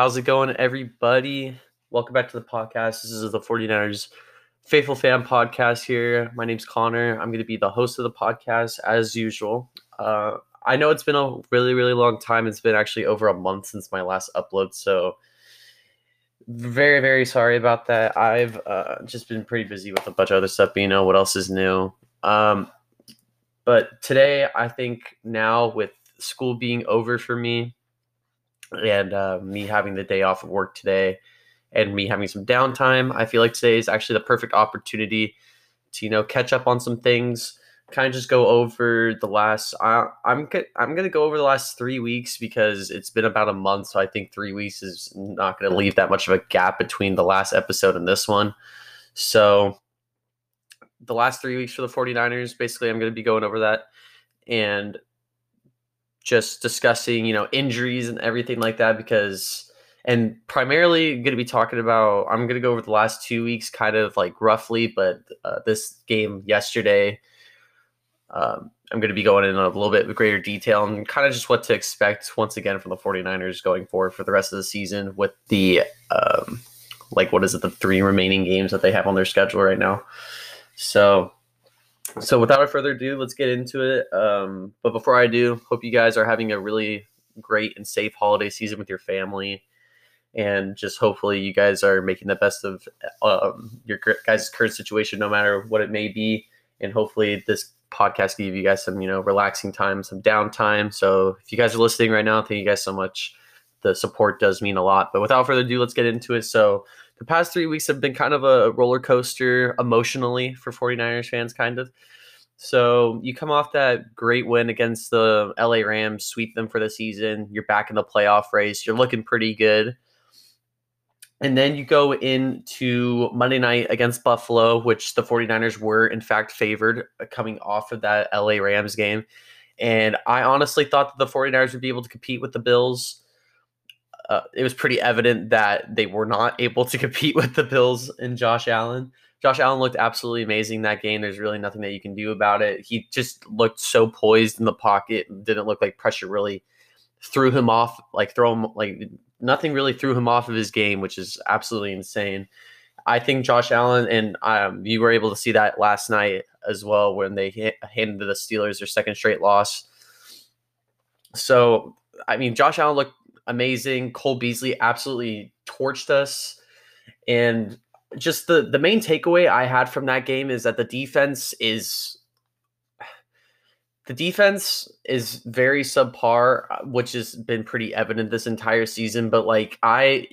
How's it going, everybody? Welcome back to the podcast. This is the 49ers Faithful Fan Podcast here. My name's Connor. I'm going to be the host of the podcast as usual. Uh, I know it's been a really, really long time. It's been actually over a month since my last upload. So, very, very sorry about that. I've uh, just been pretty busy with a bunch of other stuff, but you know what else is new. Um, but today, I think now with school being over for me and uh, me having the day off of work today and me having some downtime, I feel like today is actually the perfect opportunity to you know catch up on some things. Kind of just go over the last. I, I'm I'm gonna go over the last three weeks because it's been about a month, so I think three weeks is not gonna leave that much of a gap between the last episode and this one. So the last three weeks for the 49ers, basically, I'm to be going over that and just discussing, you know, injuries and everything like that because, and primarily going to be talking about, I'm going to go over the last two weeks kind of like roughly, but uh, this game yesterday, um, I'm going to be going in a little bit greater detail and kind of just what to expect once again from the 49ers going forward for the rest of the season with the, um, like, what is it, the three remaining games that they have on their schedule right now. So, so without further ado, let's get into it. Um, but before I do, hope you guys are having a really great and safe holiday season with your family, and just hopefully you guys are making the best of um, your guys' current situation, no matter what it may be. And hopefully this podcast give you guys some, you know, relaxing time, some downtime. So if you guys are listening right now, thank you guys so much. The support does mean a lot. But without further ado, let's get into it. So the past three weeks have been kind of a roller coaster emotionally for 49ers fans, kind of. So you come off that great win against the LA Rams, sweep them for the season. You're back in the playoff race. You're looking pretty good. And then you go into Monday night against Buffalo, which the 49ers were, in fact, favored uh, coming off of that LA Rams game. And I honestly thought that the 49ers would be able to compete with the Bills uh, it was pretty evident that they were not able to compete with the Bills and Josh Allen. Josh Allen looked absolutely amazing that game. There's really nothing that you can do about it. He just looked so poised in the pocket. Didn't look like pressure really threw him off. Like throw him like nothing really threw him off of his game, which is absolutely insane. I think Josh Allen and um, you were able to see that last night as well when they handed the Steelers their second straight loss. So I mean, Josh Allen looked amazing. Cole Beasley absolutely torched us. And just the the main takeaway I had from that game is that the defense is the defense is very subpar, uh, which has been pretty evident this entire season. But like I,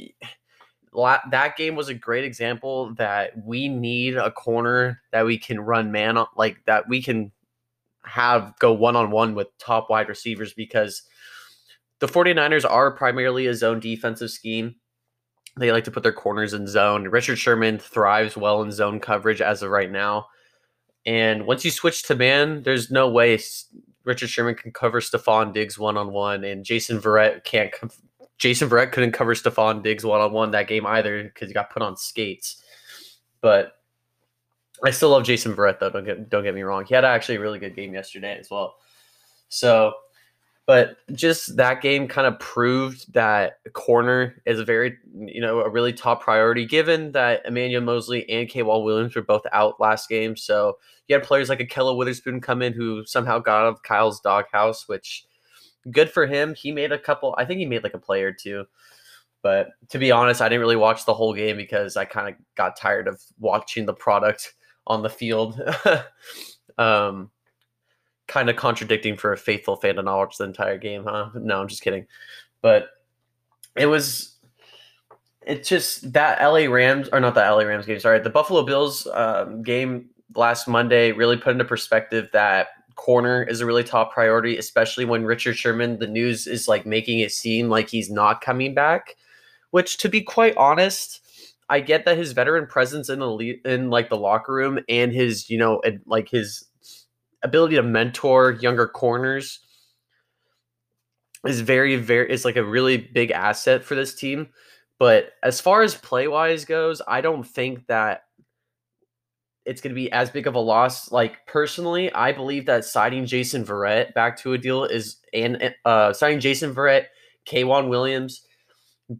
that game was a great example that we need a corner that we can run man on, like that we can have go one on one with top wide receivers because the 49ers are primarily a zone defensive scheme. They like to put their corners in zone. Richard Sherman thrives well in zone coverage as of right now. And once you switch to man, there's no way Richard Sherman can cover Stefon Diggs one on one, and Jason Verrett can't. Jason Verrett couldn't cover Stefon Diggs one on one that game either because he got put on skates. But I still love Jason Verrett though. Don't get don't get me wrong. He had actually a really good game yesterday as well. So but just that game kind of proved that corner is a very, you know, a really top priority given that Emmanuel Mosley and K'Waun Williams were both out last game. So you had players like Ahkello Witherspoon come in who somehow got out of Kyle's doghouse, which good for him. He made a couple, I think he made like a play or two. But to be honest, I didn't really watch the whole game because I kind of got tired of watching the product on the field. um, kind of contradicting for a faithful fan to watch the entire game, huh? No, I'm just kidding. But it was it's just that LA Rams or not the LA Rams game, sorry, the Buffalo Bills um, game last Monday really put into perspective that corner is a really top priority, especially when Richard Sherman, the news is like making it seem like he's not coming back, which to be quite honest, I get that his veteran presence in the in like the locker room and his, you know, like his ability to mentor younger corners is very very is like a really big asset for this team. But as far as play wise goes i don't think that it's going to be as big of a loss. Like personally i believe that signing jason Verrett back to a deal is and uh signing jason Verrett K'Waun Williams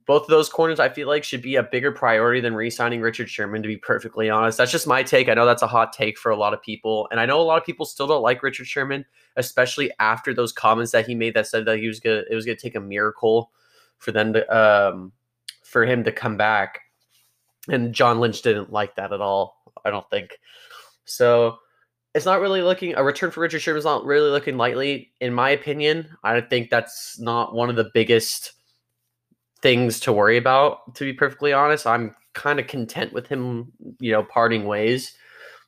both of those corners I feel like should be a bigger priority than re-signing Richard Sherman. To be perfectly honest, that's just my take. I know that's a hot take for a lot of people, and I know a lot of people still don't like Richard Sherman, especially after those comments that he made that said that he was gonna it was gonna take a miracle for them to um for him to come back. And John Lynch didn't like that at all. I don't think so. It's not really looking a return for Richard Sherman is not really looking lightly, in my opinion. I think that's not one of the biggest things to worry about. To be perfectly honest, I'm kind of content with him, you know, parting ways.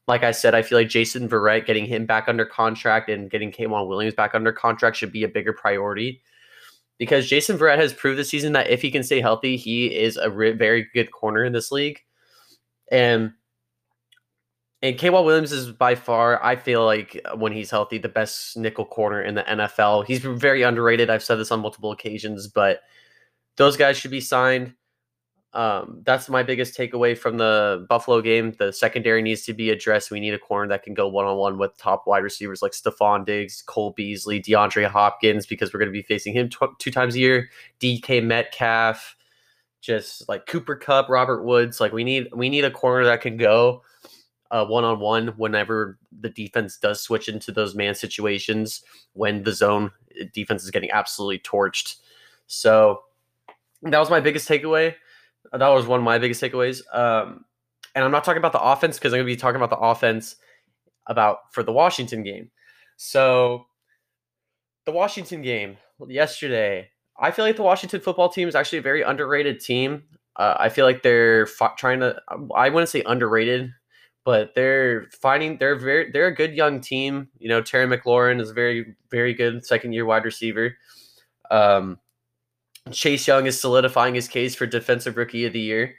Like I said, I feel like Jason Verrett getting him back under contract and getting K'Waun Williams back under contract should be a bigger priority because Jason Verrett has proved this season that if he can stay healthy, he is a re- very good corner in this league. And and K'Waun Williams is by far, I feel like uh, when he's healthy, the best nickel corner in the NFL. He's very underrated. I've said this on multiple occasions, but those guys should be signed. Um, that's my biggest takeaway from the Buffalo game. The secondary needs to be addressed. We need a corner that can go one on one with top wide receivers like Stefon Diggs, Cole Beasley, DeAndre Hopkins, because we're going to be facing him tw- two times a year. DK Metcalf, just like Cooper Kupp, Robert Woods. Like we need we need a corner that can go one on one whenever the defense does switch into those man situations when the zone eh, defense is getting absolutely torched. So that was my biggest takeaway. That was one of my biggest takeaways. Um, and I'm not talking about the offense because I'm going to be talking about the offense about for the Washington game. So the Washington game yesterday, I feel like the Washington football team is actually a very underrated team. Uh, I feel like they're f- trying to. I wouldn't say underrated, but they're finding they're very they're a good young team. You know, Terry McLaurin is a very very good second year wide receiver. Um, Chase Young is solidifying his case for Defensive Rookie of the Year.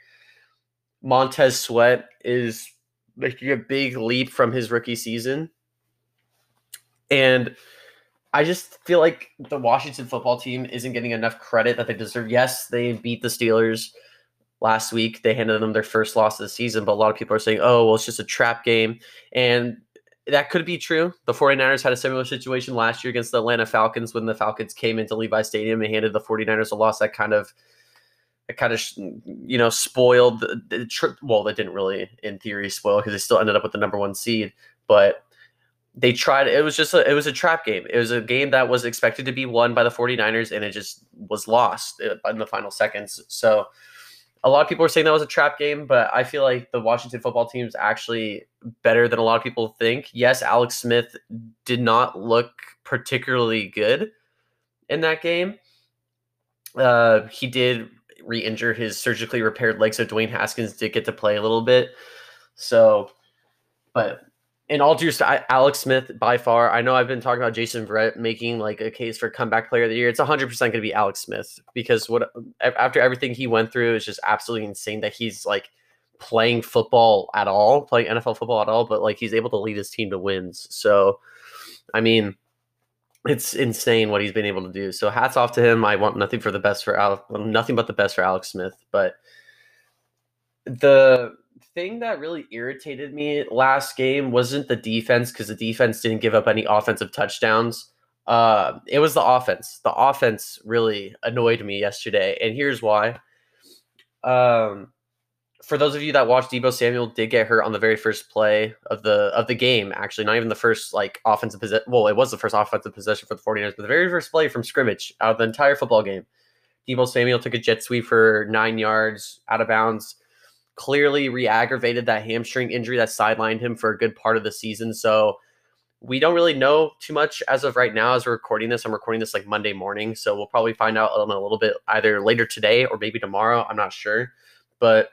Montez Sweat is making a big leap from his rookie season. And I just feel like the Washington football team isn't getting enough credit that they deserve. Yes, they beat the Steelers last week. They handed them their first loss of the season, but a lot of people are saying, oh, well, it's just a trap game. And that could be true. The 49ers had a similar situation last year against the Atlanta Falcons when the Falcons came into Levi Stadium and handed the 49ers a loss that kind of it kind of you know spoiled the, the trip well that didn't really in theory spoil because they still ended up with the number one seed but they tried it was just a, it was a trap game it was a game that was expected to be won by the 49ers and it just was lost uh, in the final seconds so a lot of people are saying that was a trap game, but I feel like the Washington football team is actually better than a lot of people think. Yes, Alex Smith did not look particularly good in that game. Uh, he did re-injure his surgically repaired leg, so Dwayne Haskins did get to play a little bit. So, but in all due to Alex Smith by far. I know I've been talking about Jason Verrett making like a case for comeback player of the year. It's 100 percent going to be Alex Smith because what after everything he went through is just absolutely insane that he's like playing football at all, playing NFL football at all, but like he's able to lead his team to wins. So, I mean, it's insane what he's been able to do. So hats off to him. I want nothing for the best for Alex, nothing but the best for Alex Smith. But the thing that really irritated me last game wasn't the defense because the defense didn't give up any offensive touchdowns. Uh, it was the offense. The offense really annoyed me yesterday, and here's why. Um, for those of you that watched, Deebo Samuel did get hurt on the very first play of the of the game. Actually, not even the first like offensive possession. Well, it was the first offensive possession for the 49ers, but the very first play from scrimmage out of the entire football game. Deebo Samuel took a jet sweep for nine yards out of bounds clearly re-aggravated that hamstring injury that sidelined him for a good part of the season. So we don't really know too much as of right now as we're recording this. I'm recording this like Monday morning, so we'll probably find out a little bit either later today or maybe tomorrow. I'm not sure, but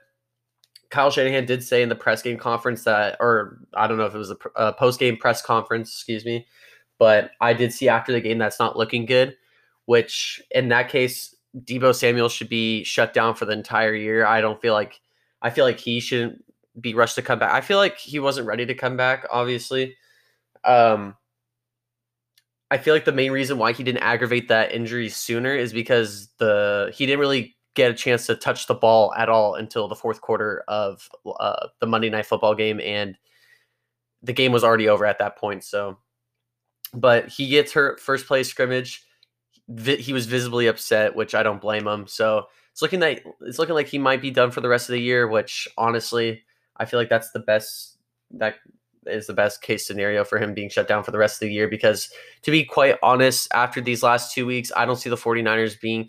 Kyle Shanahan did say in the press game conference that, or I don't know if it was a, a post game press conference, excuse me, but I did see after the game that's not looking good. Which in that case, Deebo Samuel should be shut down for the entire year. I don't feel like I feel like he shouldn't be rushed to come back. I feel like he wasn't ready to come back, obviously. Um, I feel like the main reason why he didn't aggravate that injury sooner is because the he didn't really get a chance to touch the ball at all until the fourth quarter of uh, the Monday Night Football game, and the game was already over at that point. So, but he gets hurt first play scrimmage. He was visibly upset, which I don't blame him. So it's looking like it's looking like he might be done for the rest of the year. Which honestly, I feel like that's the best that is the best case scenario for him being shut down for the rest of the year. Because to be quite honest, after these last two weeks, I don't see the 49ers being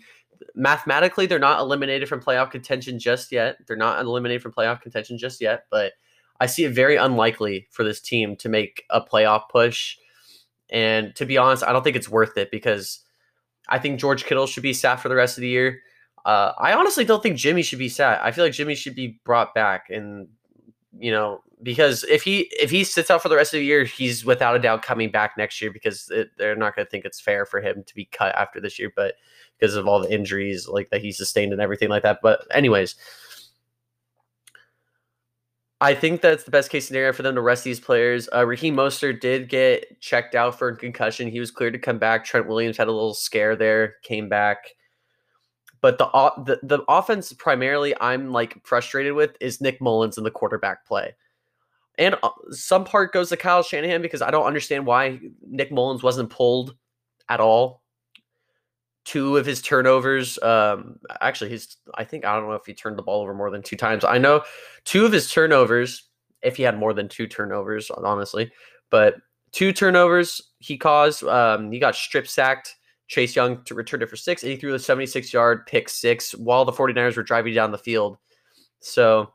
mathematically they're not eliminated from playoff contention just yet. They're not eliminated from playoff contention just yet, but I see it very unlikely for this team to make a playoff push. And to be honest, I don't think it's worth it because I think George Kittle should be sat for the rest of the year. Uh, I honestly don't think Jimmy should be sat. I feel like Jimmy should be brought back, and you know, because if he if he sits out for the rest of the year, he's without a doubt coming back next year because it, they're not going to think it's fair for him to be cut after this year. But because of all the injuries like that he sustained and everything like that. But anyways, I think that's the best case scenario for them to rest these players. Uh, Raheem Mostert did get checked out for a concussion. He was cleared to come back. Trent Williams had a little scare there, came back. But the, the the offense primarily I'm like frustrated with is Nick Mullens in the quarterback play. And uh, some part goes to Kyle Shanahan because I don't understand why Nick Mullens wasn't pulled at all two of his turnovers. Um, actually, his I think I don't know if he turned the ball over more than two times. I know two of his turnovers, if he had more than two turnovers, honestly, but two turnovers he caused. Um, he got strip sacked. Chase Young to return it for six, and he threw the 76 yard pick six while the 49ers were driving down the field. So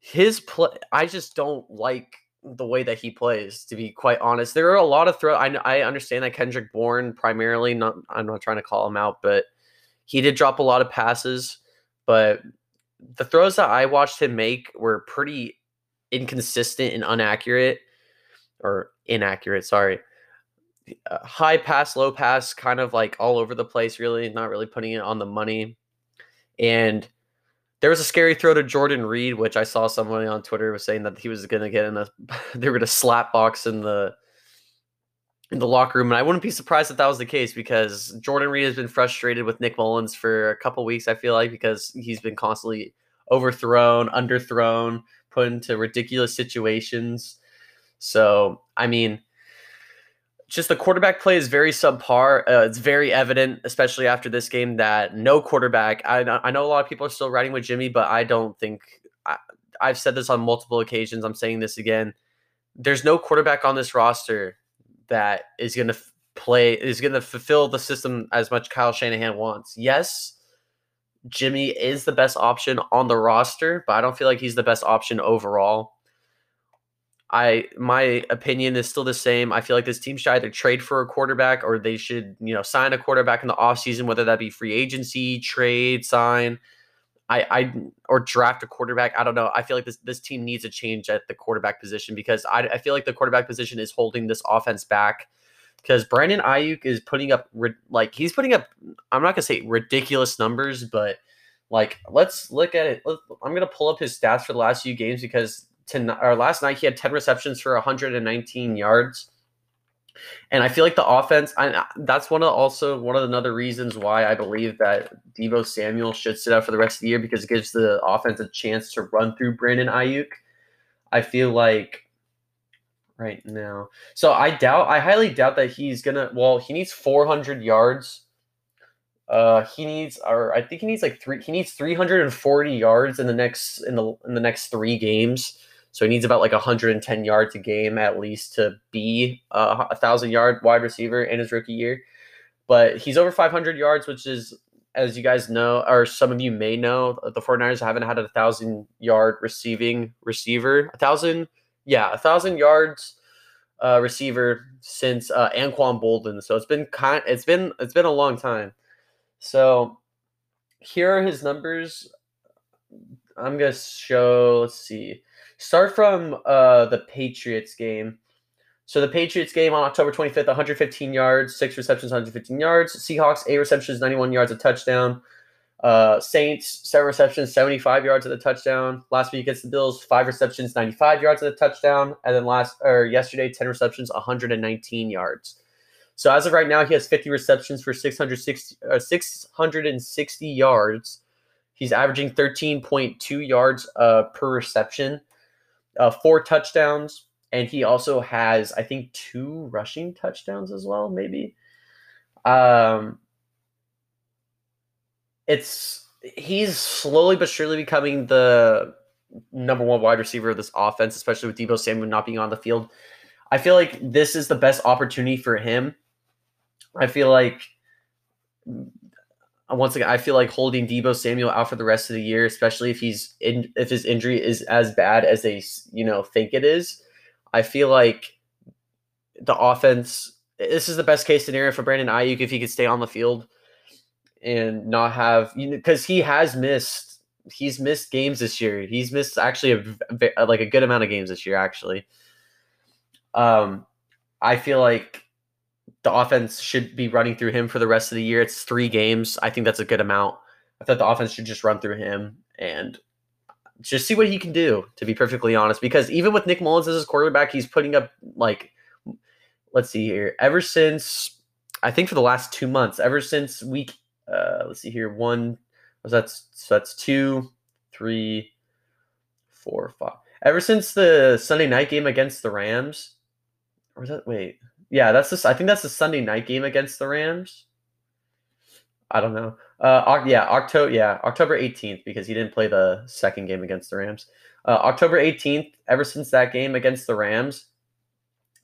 his play, I just don't like the way that he plays. To be quite honest, there are a lot of throw. I I understand that Kendrick Bourne primarily. Not I'm not trying to call him out, but he did drop a lot of passes. But the throws that I watched him make were pretty inconsistent and inaccurate, or inaccurate. Sorry. Uh, high pass, low pass, kind of like all over the place. Really, not really putting it on the money, and there was a scary throw to Jordan Reed, which I saw someone on Twitter was saying that he was going to get in a they were going to slap box in the in the locker room, and I wouldn't be surprised if that was the case because Jordan Reed has been frustrated with Nick Mullens for a couple weeks. I feel like because he's been constantly overthrown, underthrown, put into ridiculous situations. So I mean, just the quarterback play is very subpar. Uh, it's very evident, especially after this game, that no quarterback. I, I know a lot of people are still riding with Jimmy, but I don't think I, I've said this on multiple occasions. I'm saying this again. There's no quarterback on this roster that is going to play is going to fulfill the system as much Kyle Shanahan wants. Yes, Jimmy is the best option on the roster, but I don't feel like he's the best option overall. I my opinion is still the same. I feel like this team should either trade for a quarterback or they should, you know, sign a quarterback in the offseason, whether that be free agency, trade, sign. I, I or draft a quarterback. I don't know. I feel like this this team needs a change at the quarterback position because I, I feel like the quarterback position is holding this offense back. Because Brandon Aiyuk is putting up like he's putting up. I'm not gonna say ridiculous numbers, but like let's look at it. I'm gonna pull up his stats for the last few games because tonight or last night he had 10 receptions for 119 yards. And I feel like the offense, I, that's one of also one of another reasons why I believe that Deebo Samuel should sit out for the rest of the year because it gives the offense a chance to run through Brandon Aiyuk. I feel like right now. So I doubt, I highly doubt that he's gonna. Well, he needs 400 yards. Uh, he needs, or I think he needs like three. He needs 340 yards in the next in the in the next three games so he needs about like 110 yards a game at least to be a, thousand yard wide receiver in his rookie year. But he's over 500 yards, which is, as you guys know, or some of you may know, the 49ers haven't had a thousand yard receiving receiver. A thousand, yeah, a thousand yards uh, receiver since uh, Anquan Boldin. So it's been kind, it's been it's been a long time. So here are his numbers. I'm gonna show. Let's see. Start from uh, the Patriots game. So the Patriots game on October 25th, 115 yards, six receptions, 115 yards. Seahawks, eight receptions, 91 yards, a touchdown. Uh, Saints, seven receptions, 75 yards at the touchdown. Last week against the Bills, five receptions, 95 yards at the touchdown. And then last or yesterday, 10 receptions, 119 yards. So as of right now, he has 50 receptions for 660, uh, 660 yards. He's averaging 13.2 yards uh, per reception uh, four touchdowns, and he also has, I think, two rushing touchdowns as well, maybe. Um, it's he's slowly but surely becoming the number one wide receiver of this offense, especially with Deebo Samuel not being on the field. I feel like this is the best opportunity for him. I feel like once again, I feel like holding Deebo Samuel out for the rest of the year, especially if he's in, if his injury is as bad as they you know think it is. I feel like the offense. This is the best case scenario for Brandon Aiyuk if he could stay on the field and not have you know because he has missed he's missed games this year. He's missed actually a, like a good amount of games this year actually. Um, I feel like the offense should be running through him for the rest of the year. It's three games. I think that's a good amount. I thought the offense should just run through him and just see what he can do, to be perfectly honest. Because even with Nick Mullens as his quarterback, he's putting up like let's see here. Ever since I think for the last two months, ever since week uh let's see here, one was that's so that's two, three, four, five. Ever since the Sunday night game against the Rams, or was that wait? Yeah, that's this. I think that's the Sunday night game against the Rams. I don't know. Uh, yeah, October. Yeah, October eighteenth because he didn't play the second game against the Rams. Uh, October eighteenth. Ever since that game against the Rams,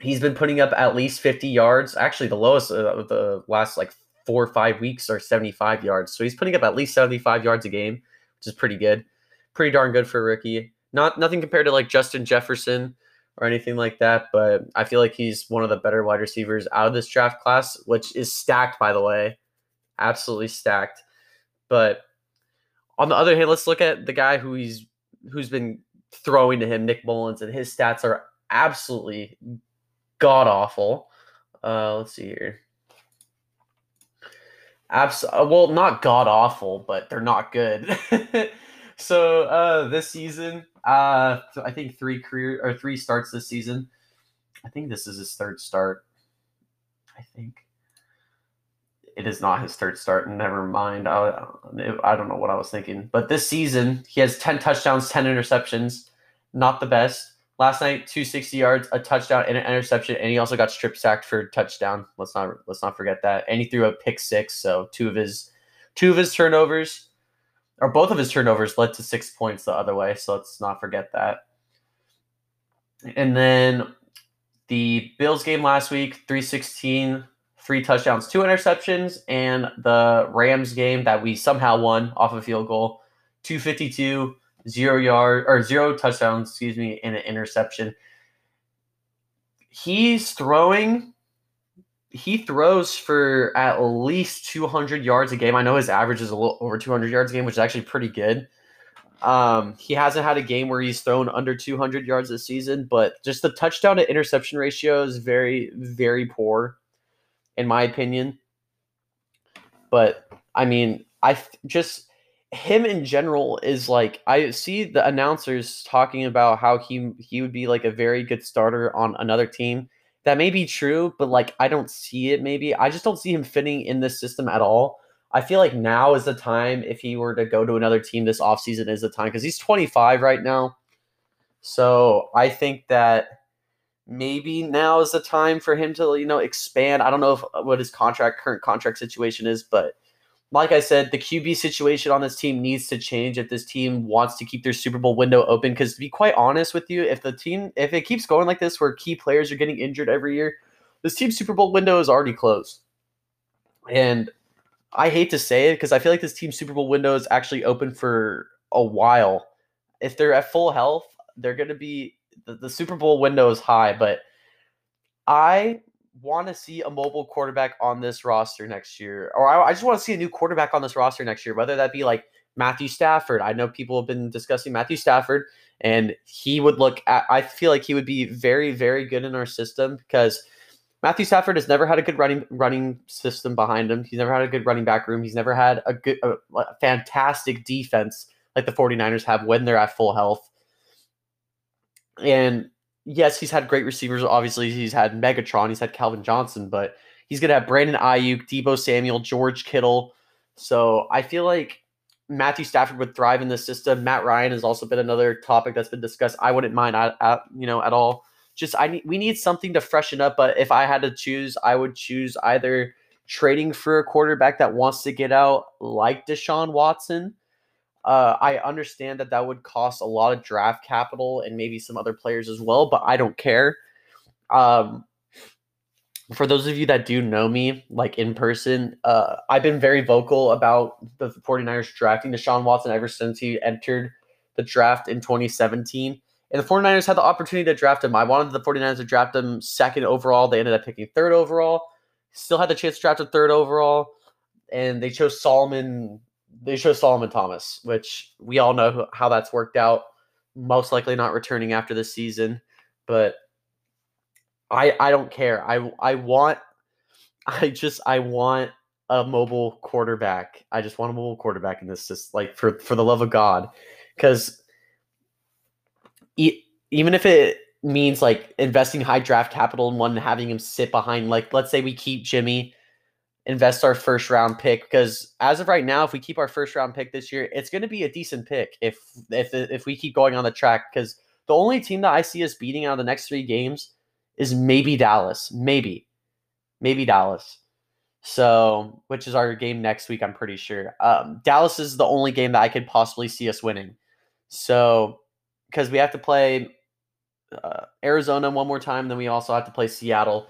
he's been putting up at least fifty yards. Actually, the lowest of the last like four or five weeks are seventy-five yards. So he's putting up at least seventy-five yards a game, which is pretty good. Pretty darn good for a rookie. Not nothing compared to like Justin Jefferson or anything like that, but I feel like he's one of the better wide receivers out of this draft class, which is stacked, by the way. Absolutely stacked. But on the other hand, let's look at the guy who he's who's been throwing to him, Nick Mullens, and his stats are absolutely god awful. Uh, let's see here. Abs- well, not god awful, but they're not good. so uh, this season, uh, I think three career or three starts this season. I think this is his third start. I think it is not his third start. Never mind. I, I don't know what I was thinking. But this season, he has 10 touchdowns, 10 interceptions. Not the best. Last night, 260 yards, a touchdown, and an interception, and he also got strip sacked for touchdown. Let's not let's not forget that. And he threw a pick six, so two of his two of his turnovers or both of his turnovers led to six points the other way. So let's not forget that. And then the Bills game last week, 316, three touchdowns, two interceptions, and the Rams game that we somehow won off a field goal, 252, zero yard or zero touchdowns, excuse me, and an interception. He's throwing he throws for at least 200 yards a game. I know his average is a little over 200 yards a game, which is actually pretty good. Um, he hasn't had a game where he's thrown under 200 yards this season, but just the touchdown to interception ratio is very, very poor, in my opinion. But I mean, I just him in general is like I see the announcers talking about how he he would be like a very good starter on another team that may be true, but like I don't see it maybe. I just don't see him fitting in this system at all. I feel like now is the time if he were to go to another team this offseason is the time because he's 25 right now. So I think that maybe now is the time for him to, you know, expand. I don't know if uh, what his contract current contract situation is, but like I said, the QB situation on this team needs to change if this team wants to keep their Super Bowl window open. Because to be quite honest with you, if the team if it keeps going like this, where key players are getting injured every year, this team's Super Bowl window is already closed. And I hate to say it because I feel like this team's Super Bowl window is actually open for a while. If they're at full health, they're going to be the, the Super Bowl window is high, but I want to see a mobile quarterback on this roster next year, or I, I just want to see a new quarterback on this roster next year, whether that be like Matthew Stafford. I know people have been discussing Matthew Stafford, and he would look at, I feel like he would be very, very good in our system because Matthew Stafford has never had a good running running system behind him. He's never had a good running back room. He's never had a good, a, a fantastic defense like the 49ers have when they're at full health. And yes, he's had great receivers. Obviously, he's had Megatron, he's had Calvin Johnson, but he's going to have Brandon Aiyuk, Deebo Samuel, George Kittle. So I feel like Matthew Stafford would thrive in this system. Matt Ryan has also been another topic that's been discussed. I wouldn't mind, you know, at all. Just I need we need something to freshen up. But if I had to choose, I would choose either trading for a quarterback that wants to get out, like Deshaun Watson. Uh, I understand that that would cost a lot of draft capital and maybe some other players as well, but I don't care. Um, for those of you that do know me, like in person, uh, I've been very vocal about the 49ers drafting Deshaun Watson ever since he entered the draft in 2017. And the 49ers had the opportunity to draft him. I wanted the 49ers to draft him second overall. They ended up picking third overall. Still had the chance to draft a third overall. And they chose Solomon. They show Solomon Thomas, which we all know how that's worked out. Most likely not returning after this season. But I I don't care. I I want I just I want a mobile quarterback. I just want a mobile quarterback in this just like for for the love of God cuz e- even if it means like investing high draft capital in one and having him sit behind like let's say we keep Jimmy invest our first round pick because as of right now if we keep our first round pick this year it's going to be a decent pick if if if we keep going on the track cuz the only team that I see us beating out of the next 3 games is maybe Dallas, maybe, maybe Dallas. So, which is our game next week, I'm pretty sure. Um, Dallas is the only game that I could possibly see us winning. So, because we have to play uh, Arizona one more time, then we also have to play Seattle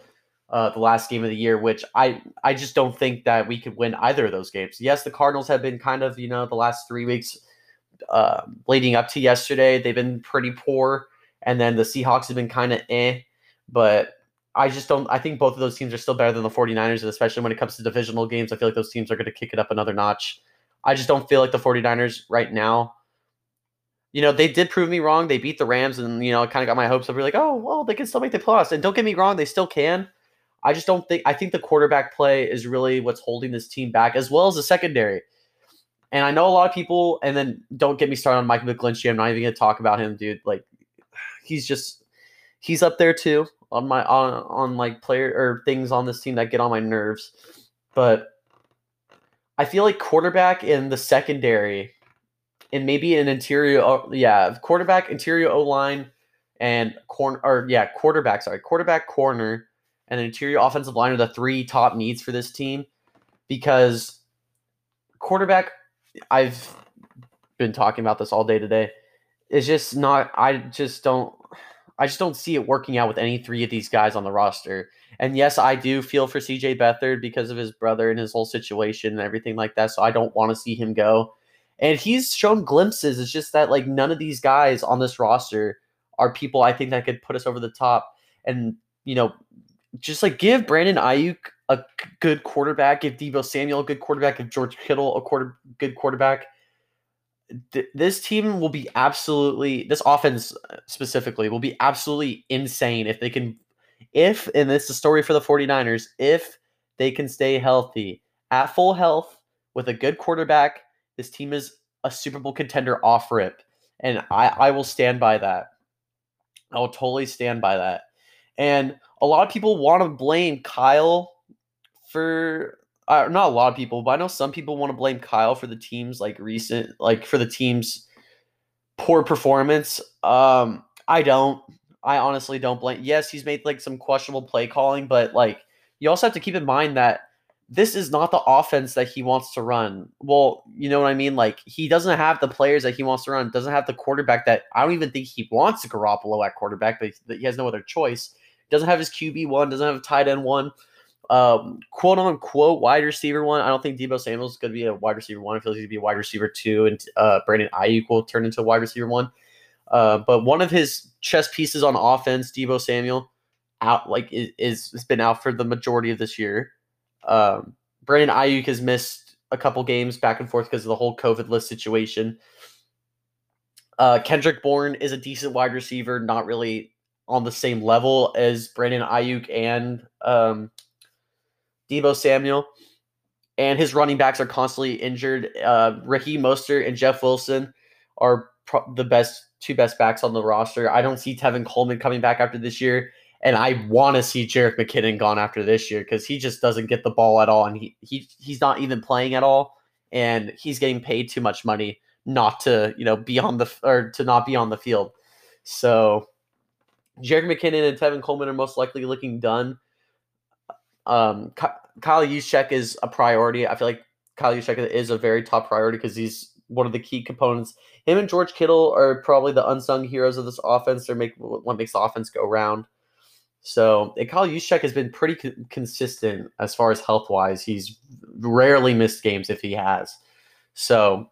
uh, the last game of the year, which I I just don't think that we could win either of those games. Yes, the Cardinals have been kind of you know the last three weeks uh, leading up to yesterday, they've been pretty poor, and then the Seahawks have been kind of eh. But I just don't. I think both of those teams are still better than the 49ers, and especially when it comes to divisional games, I feel like those teams are going to kick it up another notch. I just don't feel like the 49ers right now. You know, they did prove me wrong. They beat the Rams, and you know, kind of got my hopes up. We're like, oh, well, they can still make the playoffs. And don't get me wrong, they still can. I just don't think. I think the quarterback play is really what's holding this team back, as well as the secondary. And I know a lot of people. And then don't get me started on Mike McGlinchey. I'm not even to talk about him, dude. Like, he's just he's up there too on my on on like player or things on this team that get on my nerves. But I feel like quarterback in the secondary and maybe an interior oh, yeah, quarterback, interior O line and corner or yeah, quarterback, sorry, quarterback corner and interior offensive line are the three top needs for this team because quarterback I've been talking about this all day today is just not I just don't I just don't see it working out with any three of these guys on the roster. And yes, I do feel for CJ Beathard because of his brother and his whole situation and everything like that. So I don't want to see him go. And he's shown glimpses. It's just that like none of these guys on this roster are people I think that could put us over the top. And you know, just like give Brandon Aiyuk a good quarterback, give Deebo Samuel a good quarterback, give George Kittle a quarter good quarterback. Th- this team will be absolutely this offense uh, specifically will be absolutely insane if they can if and this is a story for the 49ers if they can stay healthy at full health with a good quarterback this team is a super bowl contender off rip and i i will stand by that. I will totally stand by that. And a lot of people want to blame kyle for uh, not a lot of people, but I know some people want to blame Kyle for the team's like recent, like for the team's poor performance. Um, I don't. I honestly don't blame. Yes, he's made like some questionable play calling, but like you also have to keep in mind that this is not the offense that he wants to run. Well, you know what I mean? Like he doesn't have the players that he wants to run. Doesn't have the quarterback that I don't even think he wants Garoppolo at quarterback, but he has no other choice. Doesn't have his QB one. Doesn't have a tight end one um, quote unquote wide receiver one. I don't think Deebo Samuel is going to be a wide receiver one. I feel like he's going to be a wide receiver two, and uh, Brandon Aiyuk will turn into a wide receiver one. Uh, but one of his chess pieces on offense, Deebo Samuel, out like is, is has been out for the majority of this year. Um, Brandon Aiyuk has missed a couple games back and forth because of the whole COVID list situation. Uh, Kendrick Bourne is a decent wide receiver, not really on the same level as Brandon Aiyuk and um, Deebo Samuel, and his running backs are constantly injured. Uh, Ricky Mostert and Jeff Wilson are pro- the best two best backs on the roster. I don't see Tevin Coleman coming back after this year, and I want to see Jerick McKinnon gone after this year because he just doesn't get the ball at all, and he he he's not even playing at all, and he's getting paid too much money not to you know be on the or to not be on the field. So Jerick McKinnon and Tevin Coleman are most likely looking done. Um, Kyle Juszczyk is a priority. I feel like Kyle Juszczyk is a very top priority because he's one of the key components. Him and George Kittle are probably the unsung heroes of this offense. They're make what makes the offense go round. So and Kyle Juszczyk has been pretty co- consistent as far as health wise. He's rarely missed games if he has. So,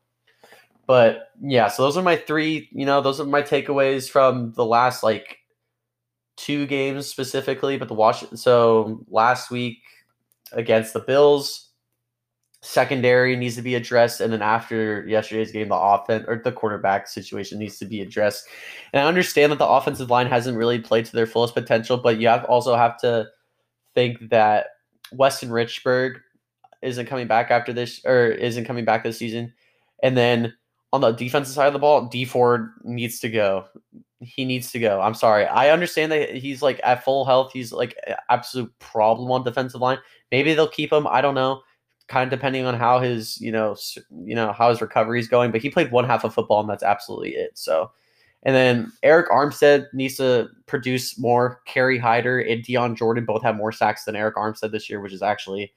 but yeah, so those are my three. You know, those are my takeaways from the last like two games specifically. But the Washington. So last week against the Bills, secondary needs to be addressed, and then after yesterday's game, the offense or the quarterback situation needs to be addressed. And I understand that the offensive line hasn't really played to their fullest potential, but you have also have to think that Weston Richburg isn't coming back after this or isn't coming back this season, and then on the defensive side of the ball, Dee Ford needs to go. He needs to go. I'm sorry. I understand that he's like at full health. He's like absolute problem on defensive line. Maybe they'll keep him. I don't know kind of depending on how his you know you know how his recovery is going. But he played one half of football, and that's absolutely it. So, and then Arik Armstead needs to produce more. Kerry Hyder and Dion Jordan both have more sacks than Arik Armstead this year, which is actually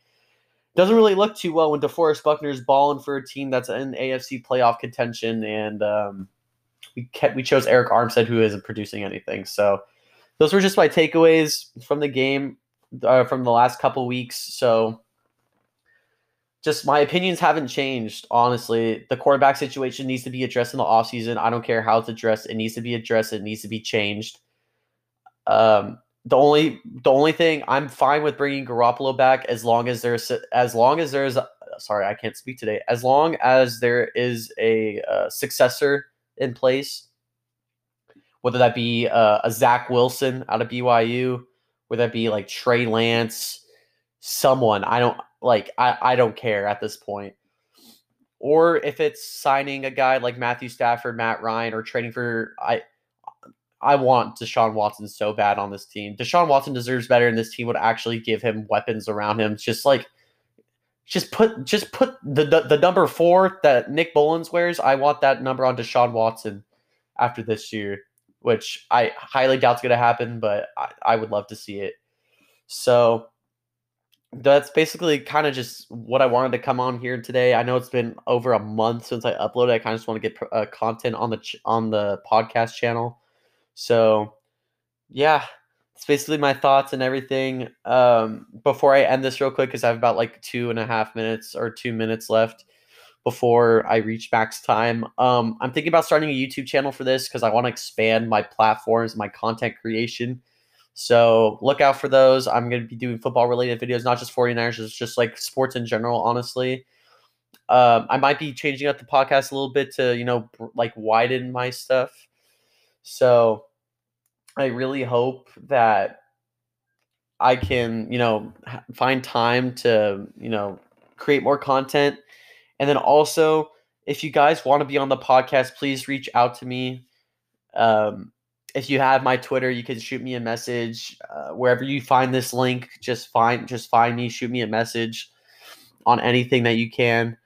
doesn't really look too well when DeForest Buckner is balling for a team that's in AFC playoff contention. And um, we kept we chose Arik Armstead, who isn't producing anything. So. Those were just my takeaways from the game uh, from the last couple weeks. So just my opinions haven't changed. Honestly, the quarterback situation needs to be addressed in the offseason. I don't care how it's addressed. It needs to be addressed. It needs to be changed. Um, the only the only thing I'm fine with bringing Garoppolo back as long as there's as long as there's sorry I can't speak today as long as there is a, a successor in place, whether that be uh, a Zach Wilson out of BYU, whether that be like Trey Lance, someone I don't like I, I don't care at this point. Or if it's signing a guy like Matthew Stafford, Matt Ryan, or trading for I I want Deshaun Watson so bad on this team. Deshaun Watson deserves better, and this team would actually give him weapons around him. Just like just put just put the the, the number four that Nick Mullens wears. I want that number on Deshaun Watson after this year, which I highly doubt is going to happen, but I, I would love to see it. So that's basically kind of just what I wanted to come on here today. I know it's been over a month since I uploaded. I kind of just want to get uh, content on the ch- on the podcast channel. So, yeah, it's basically my thoughts and everything. Um, before I end this real quick, because I have about like two and a half minutes or two minutes left before I reach max time. Um, I'm thinking about starting a YouTube channel for this because I want to expand my platforms, my content creation. So look out for those. I'm going to be doing football related videos, not just 49ers, it's just like sports in general, honestly. Um, I might be changing up the podcast a little bit to, you know, like widen my stuff. So I really hope that I can, you know, find time to, you know, create more content. And then also, if you guys want to be on the podcast, please reach out to me. Um, if you have my Twitter, you can shoot me a message uh, wherever you find this link. Just find just find me, shoot me a message on anything that you can.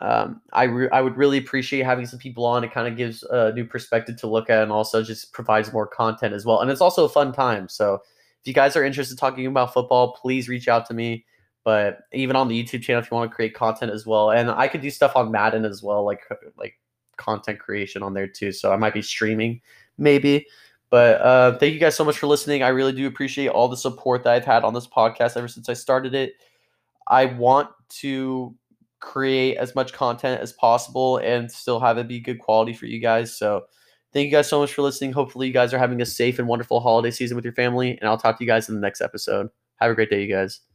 Um, I re- I would really appreciate having some people on. It kind of gives a new perspective to look at, and also just provides more content as well. And it's also a fun time. So if you guys are interested in talking about football, please reach out to me. But even on the YouTube channel, if you want to create content as well, and I could do stuff on Madden as well, like like content creation on there too. So I might be streaming maybe. But uh, thank you guys so much for listening. I really do appreciate all the support that I've had on this podcast ever since I started it. I want to create as much content as possible and still have it be good quality for you guys. So thank you guys so much for listening. Hopefully, you guys are having a safe and wonderful holiday season with your family. And I'll talk to you guys in the next episode. Have a great day, you guys.